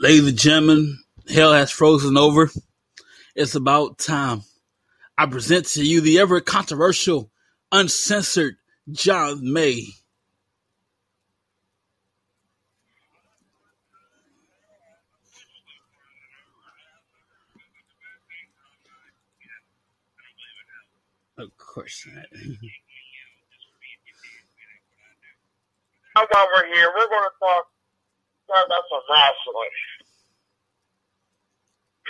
Ladies and gentlemen, hell has frozen over. It's about time. I present to you the ever controversial, uncensored John May. Of course not. Now, while we're here, we're going to talk, talk about some wrestling.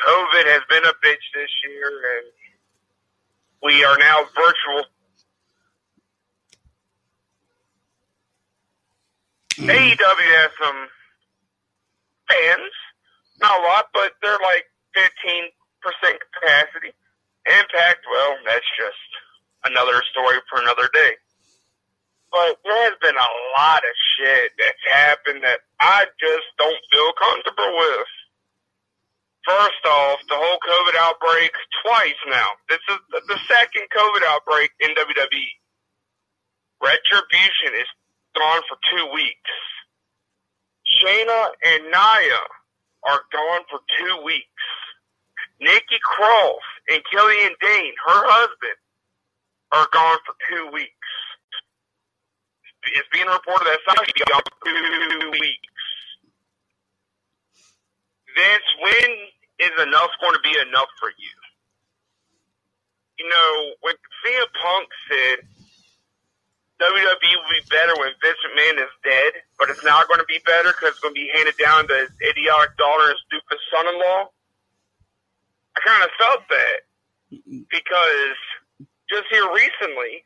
COVID has been a bitch this year, and we are now virtual. Mm-hmm. AEW has some fans, not a lot, but they're like 15% capacity. Impact, well, that's just another story for another day. But there has been a lot of shit that's happened that I just don't feel comfortable with. First off, the whole COVID outbreak twice now. This is the second COVID outbreak in WWE. Retribution is gone for two weeks. Shayna and Nia are gone for two weeks. Nikki Cross and Killian Dain, her husband, are gone for two weeks. It's being reported that Sasha be for two weeks. Vince, when is enough going to be enough for you? You know, when CM Punk said WWE will be better when Vince McMahon is dead, but it's not going to be better because it's going to be handed down to his idiotic daughter and stupid son-in-law. I kind of felt that because just here recently,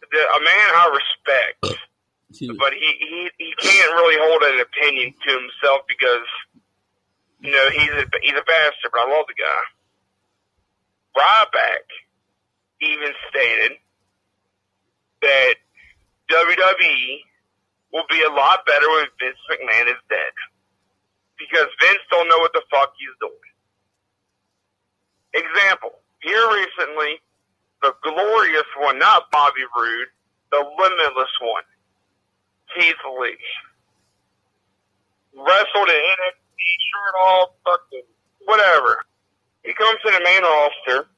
the, a man I respect, uh, but he, he he can't really hold an opinion to himself because you know he's a he's a bastard, but I love the guy. Ryback even stated that WWE will be a lot better when Vince McMahon is dead because Vince don't know what the fuck he's doing. Example: here recently, the glorious one, not Bobby Roode, the limitless one, Keith Lee, wrestled in NXT, shirt off, fucking whatever. He comes to the main roster.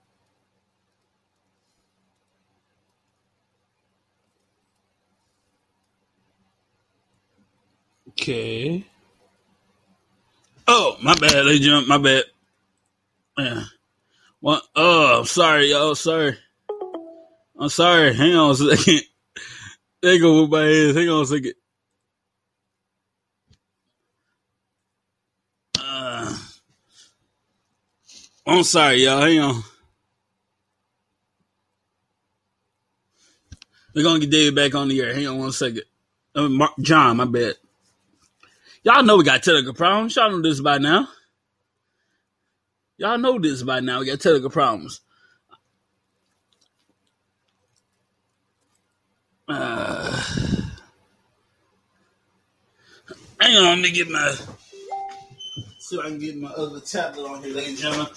Okay. Oh, my bad, and gentlemen, my bad. Yeah. What? Oh, sorry, y'all. Sorry. I'm sorry. Hang on a second. They go with my head. Hang on a second. Uh, I'm sorry, y'all. Hang on. We're gonna get David back on the air. Hang on one second. Uh, Mark, John, my bad. Y'all know we got technical problems. Y'all know this by now. Y'all know this by now. We got technical problems. Uh, hang on, let me get my see if I can get my other tablet on here, ladies and gentlemen.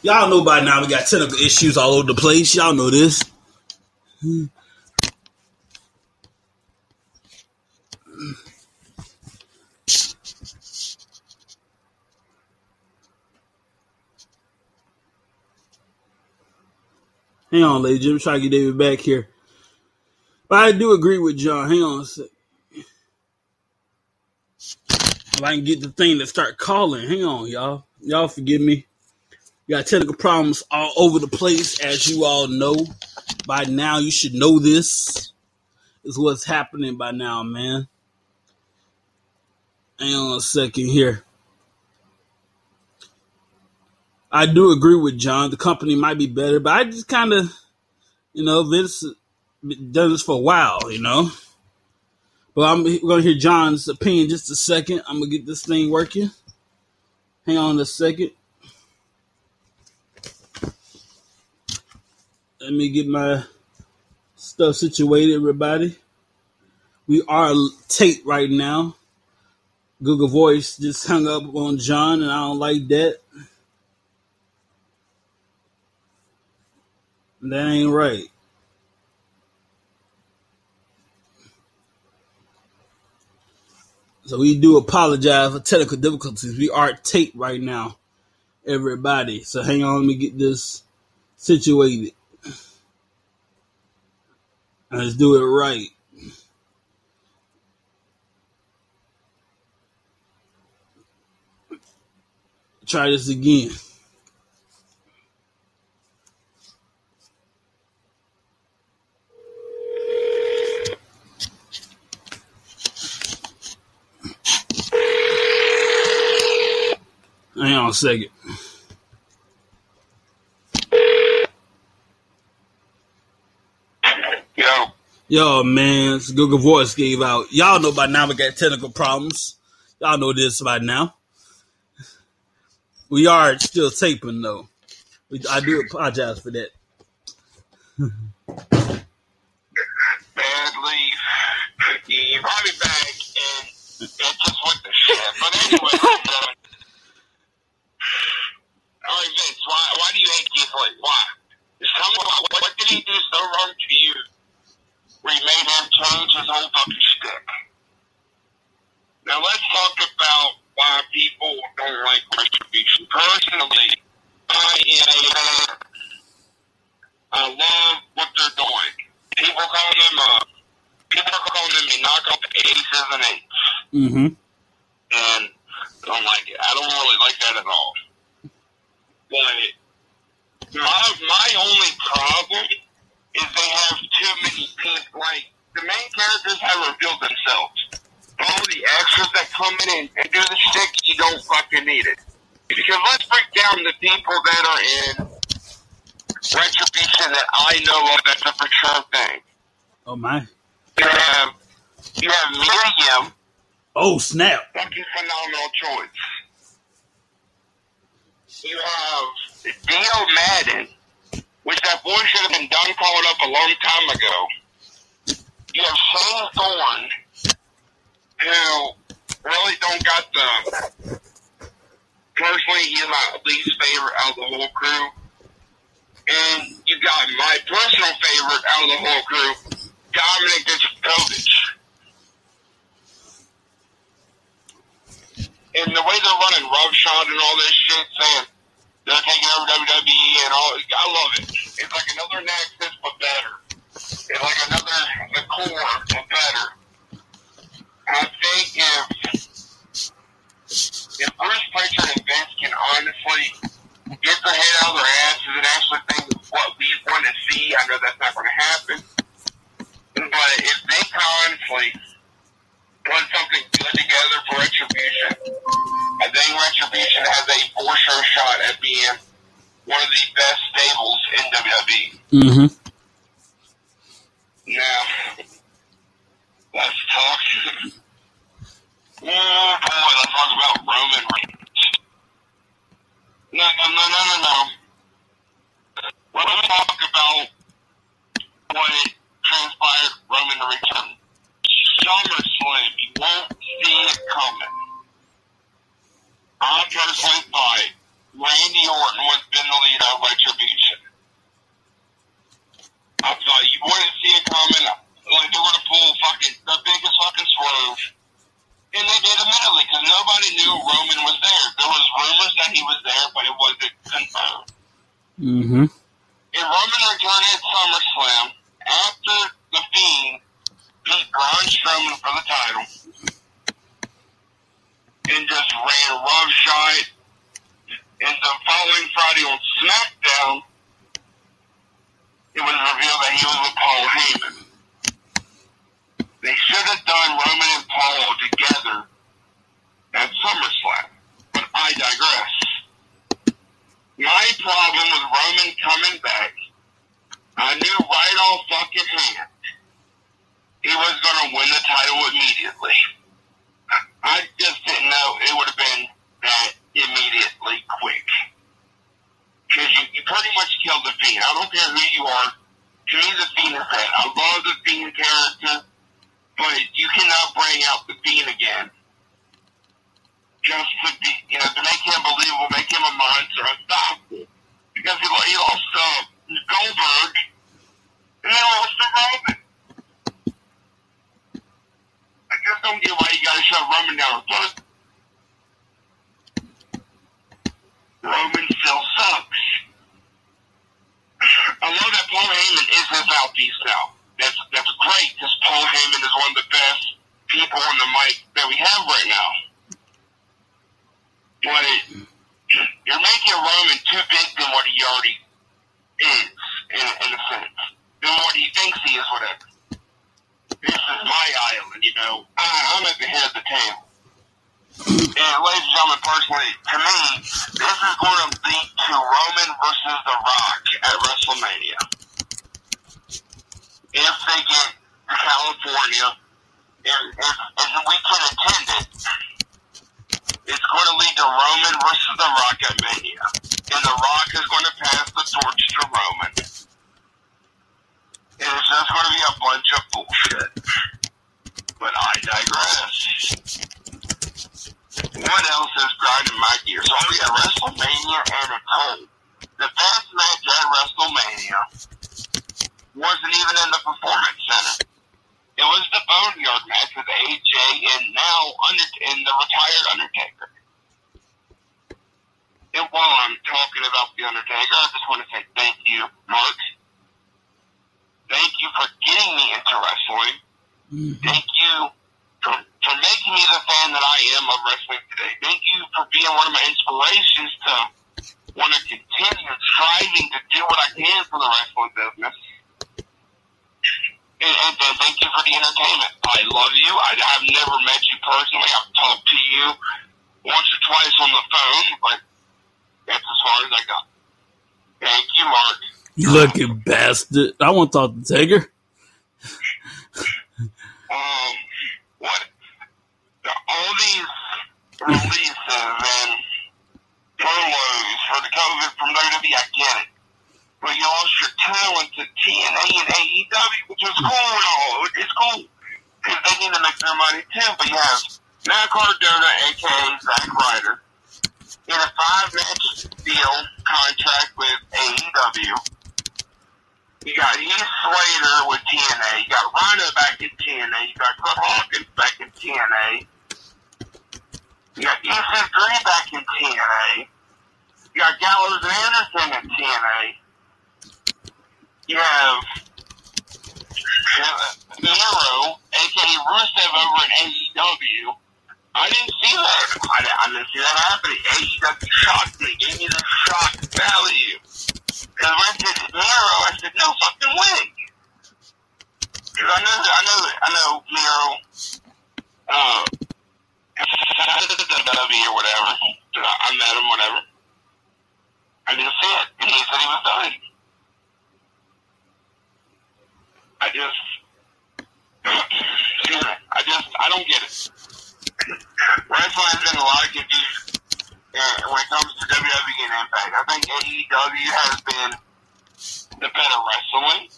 Y'all know by now we got technical issues all over the place. Y'all know this. Hang on, ladies and gentlemen. Try to get David back here. But I do agree with John. Hang on a sec. If I can get the thing to start calling. Hang on, y'all. Y'all forgive me. We got technical problems all over the place, as you all know. By now, you should know this is what's happening by now, man. Hang on a second here. I do agree with John. The company might be better, but I just kind of, you know, Vince done this for a while, you know. But I'm gonna hear John's opinion just a second. I'm gonna get this thing working. Hang on a second. Let me get my stuff situated, everybody. We are taped right now. Google Voice just hung up on John, and I don't like that. That ain't right. So we do apologize for technical difficulties. We are taped right now, everybody. So hang on, let me get this situated. Let's do it right. Try this again. Hang on a second. Yo, Yo, man, it's Google Voice gave out. Y'all know by now we got technical problems. Y'all know this by now. We are still taping though. We, I do apologize for that. bad leaf. You, me back, and it just went to shit. But anyway, right, Vince, why, why do you hate Keith Lee? Why? Just tell me what, what did he do so wrong to you where made him change his whole fucking shtick? Now let's talk about why people don't like retribution. Personally, I am I love what they're doing. People call them uh, people are calling them the knockoff aces and eights, Mm-hmm. and I don't like it. I don't really like that at all. But my my only problem is they have too many people. Like the main characters have revealed themselves. All the extras that come in and, and do the shtick, you don't fucking need it. Because let's break down the people that are in retribution that I know of that's a for sure thing. Oh my. You have you have Mia Yim, Oh snap. fucking phenomenal choice. You have Dio Maddin, which that boy should have been done called up a long time ago. You have Shane Thorne, who really don't got the. Personally, he's my least favorite out of the whole crew. And you got my personal favorite out of the whole crew, Dominik Dijakovic. And the way they're running roughshod and all this shit, saying they're taking over WWE and all, I love it. It's like another Nexus, but better. It's like another the core, but better. And I think if if Bruce Pritchard and Vince can honestly get their head out of their asses and actually think what we want to see, I know that's not going to happen. But if they can honestly put something good together for Retribution, I think Retribution has a for sure shot at being one of the best stables in WWE. Mm-hmm. Now, let's talk. Oh boy, let's talk about Roman Reigns. No, no, no, no, no, no. Let's talk about what transpired Roman Reigns. SummerSlam, you won't see it coming. I personally thought Randy Orton would have been the lead of Retribution. I thought you wouldn't see it coming. Like they were gonna pull fucking the biggest fucking swerve, and they did immediately because nobody knew Roman was there. There was rumors that he was there, but it wasn't confirmed. Mm-hmm. And Roman returned at SummerSlam after the Fiend beat Braun Strowman for the title, and just ran roughshod. And the following Friday on SmackDown, it was revealed that he was with Paul Heyman. They should have done Roman and Paul together at SummerSlam, but I digress. My Roman coming back, I knew right off fucking hand he was going to win the title immediately. I just didn't know it would have been that immediately quick. Because you, you pretty much killed the Fiend. I don't care who you are. To me, the Fiend is dead. I love the Fiend character, but you cannot bring out the Fiend again. Just to be, you know, to make him believable, make him a monster, unstoppable. Because he, he lost uh, Goldberg, and then lost to Roman. Like, just don't get why you gotta shove Roman down throat. Roman still sucks. I love that Paul Heyman is his mouthpiece now. That's that's great because Paul Heyman is one of the best people on the mic that we have right now. But you're making Roman too big than what he already is, in, in a sense. Than what he thinks he is, whatever. This is my island, you know. I, I'm at the head of the table. And ladies and gentlemen, personally, to me, this is going to lead to Roman versus The Rock at WrestleMania. If they get to California, and if, if we can attend it, it's going to lead to Roman versus The Rock at Mania. And The Rock is going to pass the torch to Roman. And it's just going to be a bunch of bullshit. But I digress. What else is grinding my gears? Oh, we got WrestleMania and it's home. The best match at WrestleMania wasn't even in the Performance the Boneyard match with AJ and now under and the retired Undertaker. And while I'm talking about the Undertaker, I just want to say thank you, Mark. Thank you for getting me into wrestling. Mm-hmm. Thank you for, for making me the fan that I am of wrestling today. Thank you for being one of my inspirations to want to continue striving to do what I can for the wrestling business. And, and, and thank you for the entertainment. I love you. I, I've never met you personally. I've talked to you once or twice on the phone, but that's as far as I got. Thank you, Mark. You looking bastard. I want to talk to Taker. um, what? All these releases and furloughs for the COVID from WWE, I get it. But you lost your talent to TNA and AEW, which is cool and all. It's cool. Because they need to make their money too. But you have Matt Cardona, aka Zack Ryder, in a five match deal contract with AEW. You got Heath Slater with TNA. You got Rhino back in TNA. You got Curt Hawkins back in TNA. You got EC3 back in TNA. You got Gallows and Anderson in TNA. You have Miro, aka Rusev, over in AEW. I didn't see that. I, I didn't see that happening. AEW shocked me. Gave me the shock value. Because when I said Miro, I said, no fucking way. Because I know, I know, I know Miro, uh, W or whatever. I, I met him, whatever. I didn't see it. And he said he was done. I just, excuse me, I just, I don't get it. Wrestling has been a lot of confusion uh, when it comes to WWE and Impact. I think AEW has been the better wrestling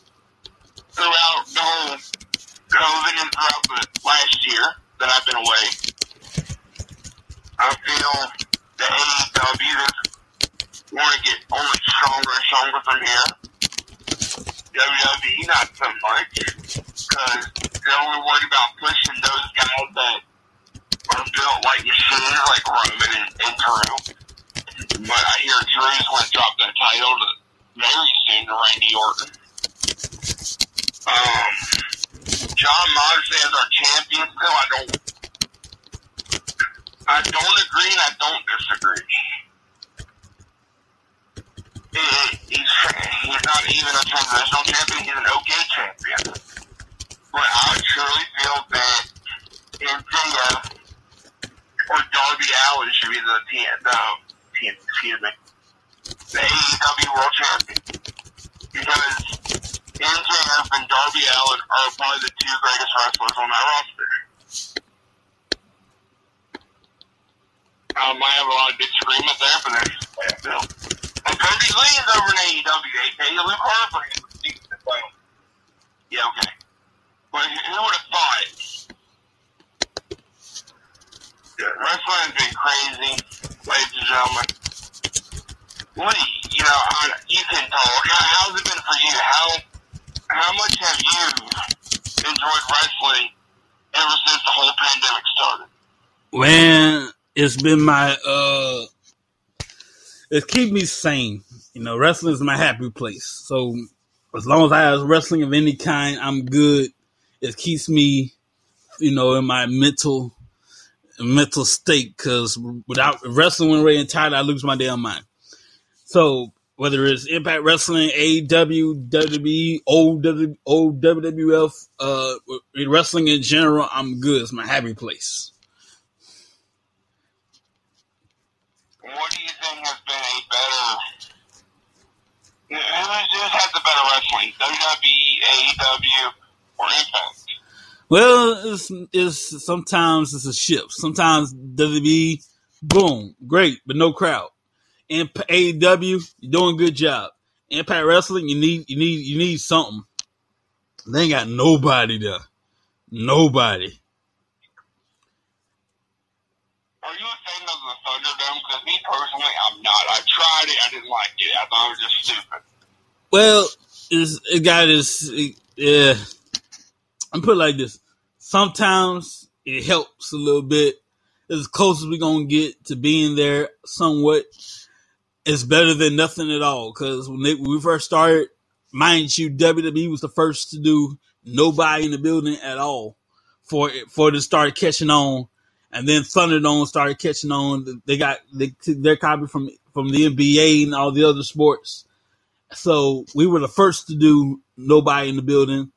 throughout the whole COVID and throughout the last year that I've been away. I feel that AEW is going to get only stronger and stronger from here. WWE not so much because they're only worried about pushing those guys that are built like machines, like Roman and, and Drew. But I hear Drew's going to drop that title to very soon to Randy Orton. Um, John Moxley as our champion still, I don't, I don't agree and I don't disagree. He, he's, he's not even a transitional champion, he's an okay champion. But I truly feel that MJF or Darby Allin should be the TN, the TN, excuse me, the AEW World Champion. Because MJF and Darby Allin are probably the two greatest wrestlers on that roster. I might have a lot of disagreement there, but that's way I feel. And Brodie Lee is over in AEW, aka Luke Harper. Yeah, okay. But who would have thought? Yeah, wrestling has been crazy, ladies and gentlemen. Do you, know, I, you can talk. How, how's it been for you? How how much have you enjoyed wrestling ever since the whole pandemic started? Man, it's been my uh it keep me sane. You know, wrestling is my happy place. So as long as I have wrestling of any kind, I'm good. It keeps me, you know, in my mental mental state because without wrestling when ready and tired, I lose my damn mind. So whether it's Impact Wrestling, AEW, WWE, old, old WWF, uh, wrestling in general, I'm good. It's my happy place. What do you think has been a better? Who has the better wrestling? WWE, AEW, or Impact? Well, it's, it's sometimes it's a shift. Sometimes WWE, boom, great, but no crowd. In AEW, you're doing a good job. Impact Wrestling, you need you need you need something. They ain't got nobody there. Nobody. Are you a fan of the Thunderdome? Because me personally, I'm not. I tried it. I didn't like it. I thought it was just stupid. Well, it's, it got this. Yeah, I'm put it like this. Sometimes it helps a little bit. As close as we're gonna get to being there, somewhat. It's better than nothing at all. Because when, when we first started, mind you, WWE was the first to do nobody in the building at all for for to start catching on. And then Thunderdome started catching on. They got they took their copy from from the NBA and all the other sports. So we were the first to do nobody in the building,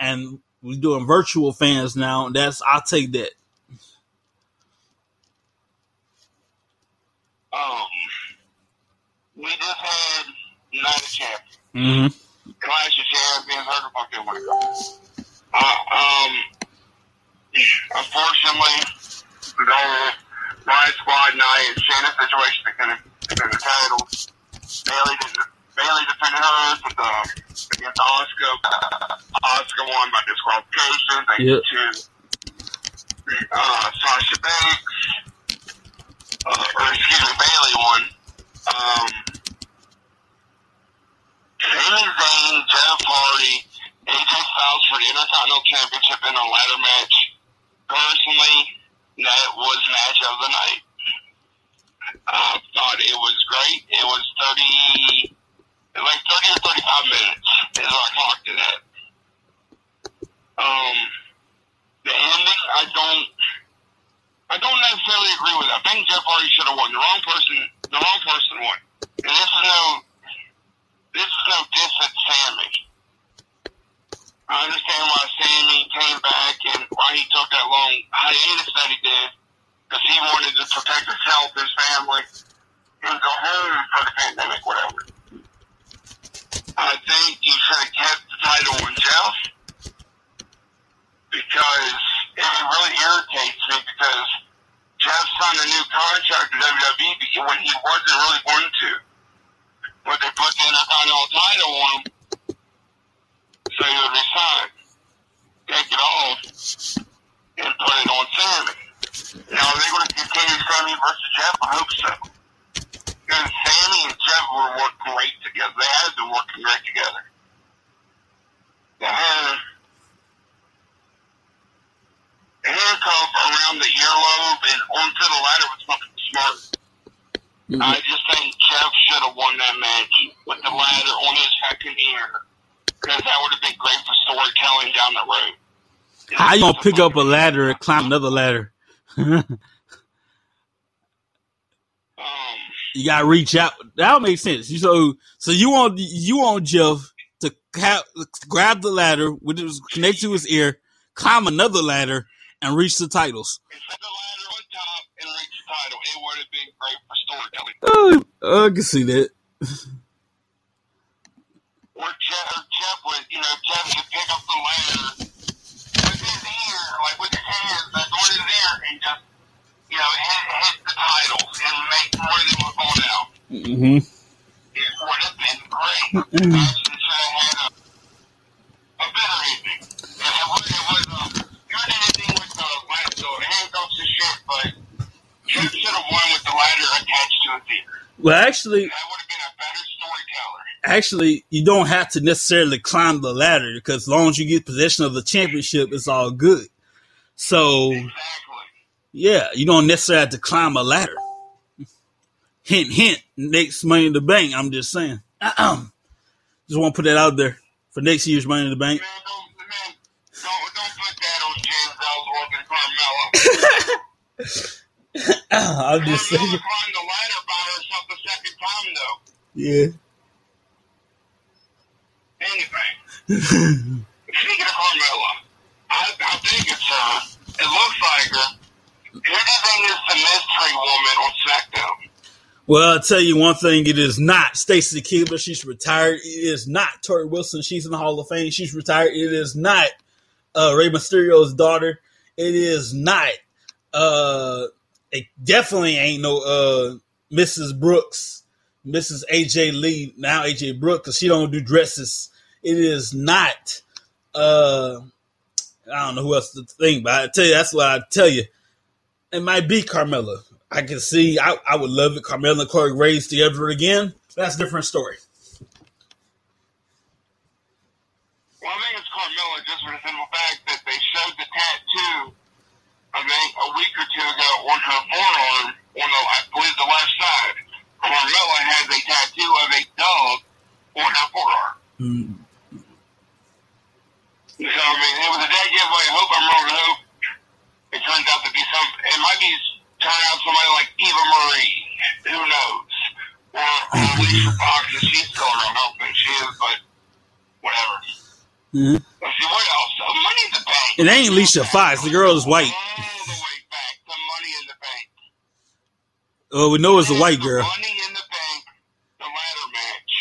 and we're doing virtual fans now. That's I'll take that. Um, we just had Night of Champions. Mm-hmm. Clash of Champions, heard the fucking way. Uh, um, unfortunately, whole Riott Squad night and Shayna situation that defend the titles. Bayley didn't. Bayley defended hers with the against Asuka. Asuka won by disqualification. Thank Yep. you to uh, Sasha Banks. Uh, or excuse me, Bayley won. Um, Sami Zayn, Jeff Hardy, AJ Styles for the Intercontinental Championship in a ladder match. Personally, that was match of the night. I thought it was great. It was 30, it was like 30 or 35 minutes is what I clocked it at. Um, the ending, I don't, I don't necessarily agree with. it. I think Jeff Hardy should have won. The wrong person, the wrong person won. And this is no, this is no diss at Sami. I understand why Sami came back and why he took that long hiatus that he because he wanted to protect his health, his family, and go home for the pandemic, whatever. I think you should have kept the title on Jeff because it really irritates me because Jeff signed a new contract with WWE when he wasn't really going to. But they put the Intercontinental title on him so he would resign, take it off, and put it on Sami. Now, are they going to continue Sami versus Jeff? I hope so. Because Sami and Jeff were work great together. They had been working great together. The the handcuff around the earlobe and onto the ladder was fucking smart. Mm-hmm. I just think Jeff should have won that match with the ladder on his fucking ear. Because that would have been great for storytelling down the road. How you gonna pick up a ladder and climb another ladder? You gotta reach out. That would make sense. So so you want you want Jeff to grab the ladder which is connected to his ear, climb another ladder, and reach the titles. Oh, I can see that. Or Jeff, or Jeff would, you know, Jeff could pick up the ladder with his ear, like with his hands, that's on his ear, and just, you know, hit, hit the titles and make more than was going out. Mm-hmm. It would have been great. Actually, should have had a, a better ending. And it was, it was a good ending with the, like, the handcuffs and shit, but Jeff should have won with the ladder attached to his ear. Well, actually, That would have been a better storyteller. actually, you don't have to necessarily climb the ladder because as long as you get possession of the championship, it's all good. So Exactly. yeah, you don't necessarily have to climb a ladder. Hint, hint. Next Money in the Bank. I'm just saying. just want to put that out there for next year's Money in the Bank. Man, don't, man, don't, don't put that on James Ellsworth and Carmella. I'm just saying. climbed the ladder by herself the second time, though. Yeah. Anyway, speaking of Carmella, I, I think it's uh, it looks like her. Who do you think is the mystery woman on SmackDown? Well, I'll tell you one thing. It is not Stacy Keibler. She's retired. It is not Torrie Wilson. She's in the Hall of Fame. She's retired. It is not uh, Rey Mysterio's daughter. It is not. Uh, it definitely ain't no uh, Mrs. Brooks, Mrs. AJ Lee. Now AJ Brooks, because she don't do dresses. It is not. Uh, I don't know who else to think, but I tell you, that's what I tell you. It might be Carmella. I can see. I, I would love it. Carmella and Corey Graves together again. That's a different story. Well, I think it's Carmella just for the simple fact that they showed the tattoo, I think, a week or two ago on her forearm, on the, I believe the left side. Carmella has a tattoo of a dog on her forearm. Mm. So, I mean, it was a dead giveaway. I hope I'm wrong. I hope it turns out to be some, it might be, turn out somebody like Eva Marie. Who knows? Or, or Alicia Fox, if she's still around. I don't think she is, but whatever. Mhm. Let's see, what else? Uh, Money in the Bank. It ain't Alicia Fox. The girl is white. All the way back to Money in the Bank. Oh, we know it's a white girl. Money in the Bank, the ladder match.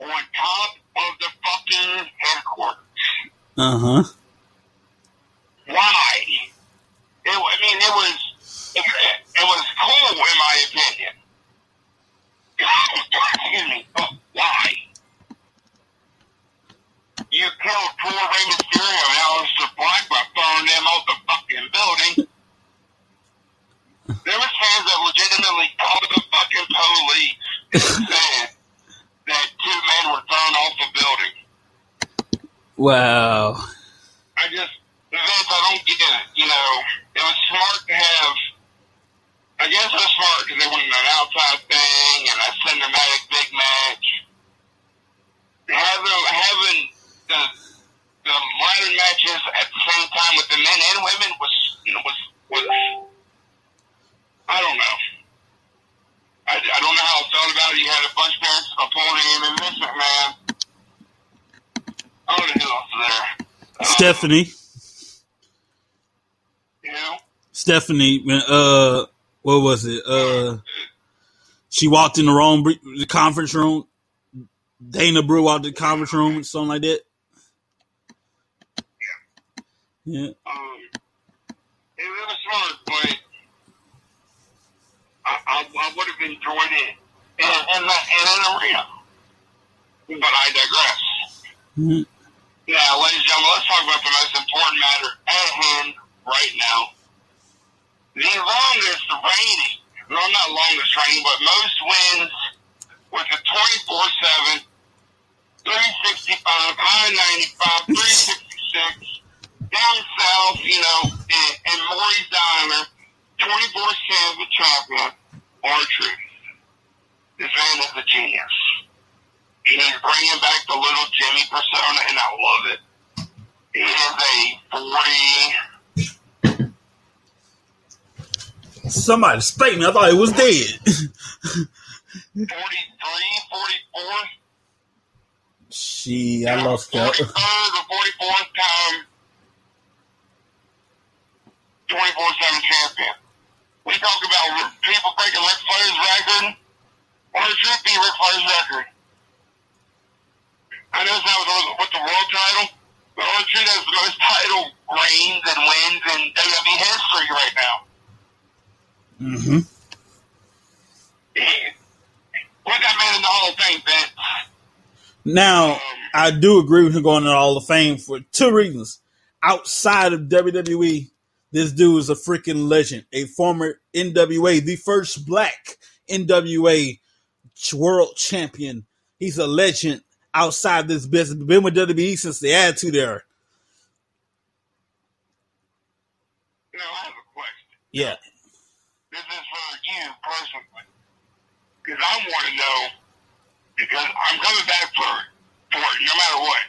On top of the fucking headquarters. Uh huh. Why? It, I mean, it was it, it was cool in my opinion. Excuse me. But why? You killed poor Rey Mysterio and Aleister Black by throwing them out the fucking building. There was fans that legitimately called the fucking police and said that two men were thrown off the building. Wow. I just, Vince, I don't get it. You know, it was smart to have, I guess it was smart because they wanted an outside thing and a cinematic big match. Having, having the, the ladder matches at the same time with the men and women was, was, was, I don't know. I, I don't know how I felt about it. You had a bunch of parents on the podium and Vince McMahon. I don't know who else there. Stephanie. You know? Stephanie. Uh, what was it? Uh, she walked in the wrong the conference room. Dana Brooke walked in the conference room, something like that. Yeah. Um, it was smart, but I, I, I would have enjoyed it in, in, the, in an arena. But I digress. Mhm. Now, ladies and gentlemen, let's talk about the most important matter at hand right now. The longest reigning, no, not longest reigning, but most wins with a 24 7, 365, high 95, 366, down south, you know, and, and Maury's Diner, 24 7 champion, R-Truth. This man is a genius. He's bringing back the little Jimmy persona, and I love it. He is a 40. Somebody spanked me. I thought it was dead. 43, 44, she, I lost count. 43rd or 44th time 24 7 champion. We talk about people breaking Ric Flair's record, or it should be Ric Flair's record. I know it's not with the, with the world title, but R-Truth has the most title reigns and wins in WWE history right now. Mm-hmm. Put that man in the Hall of Fame, Vince. Now, I do agree with him going to the Hall of Fame for two reasons. Outside of WWE, this dude is a freaking legend. A former NWA, the first black NWA world champion. He's a legend outside this business. Been with WWE since the Attitude Era. Yeah. This is for you personally. Because I want to know, because I'm coming back for, for it no matter what.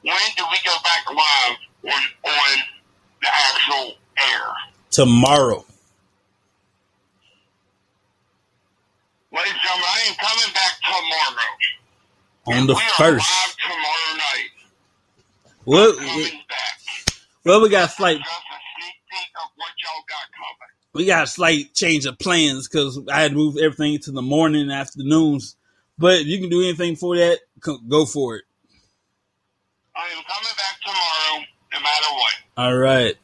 When do we go back live on, on the actual? Tomorrow. Ladies and gentlemen, I am coming back tomorrow. On the we first. are live tomorrow night. What, Coming well, we got a slight, Just a sneak peek of what y'all got we got a slight change of plans because I had moved everything to the morning and afternoons. But if you can do anything for that, go for it. I am coming back tomorrow, no matter what. All right.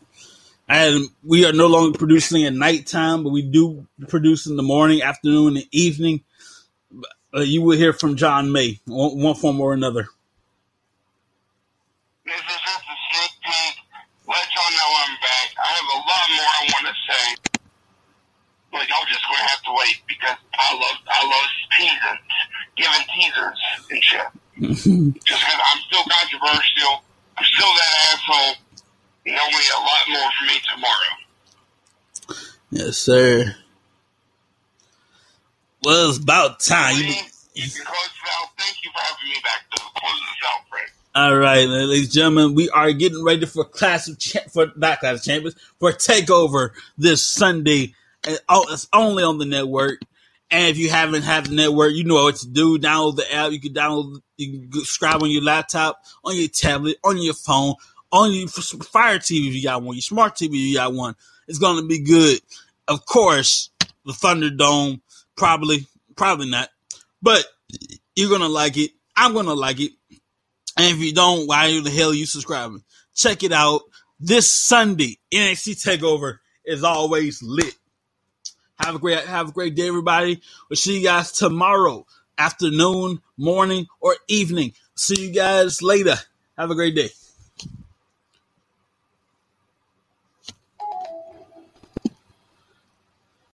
And we are no longer producing at nighttime, but we do produce in the morning, afternoon, and evening. Uh, you will hear from John May, one, one form or another. This is just a sneak peek. Let y'all know I'm back. I have a lot more I want to say, but y'all just gonna have to wait because I love I love teasers, giving teasers and shit. just because I'm still controversial, I'm still that asshole. You know me a lot more for me tomorrow. Yes, sir. Well, it's about time. You, you can close this out. Thank you for having me back to close this out, all right, ladies and gentlemen, we are getting ready for Class of Cha- for not Class of Champions for Takeover this Sunday. And oh, it's only on the network. And if you haven't had the network, you know what to do. Download the app. You can download. You can subscribe on your laptop, on your tablet, on your phone, on your Fire TV you got one, your smart TV you got one. It's going to be good. Of course, the Thunderdome probably, probably not, but you're gonna like it. I'm gonna like it. And if you don't, why the hell are you subscribing? Check it out this Sunday. NXT Takeover is always lit. Have a great have a great day, everybody. We'll see you guys tomorrow, afternoon, morning, or evening. See you guys later. Have a great day.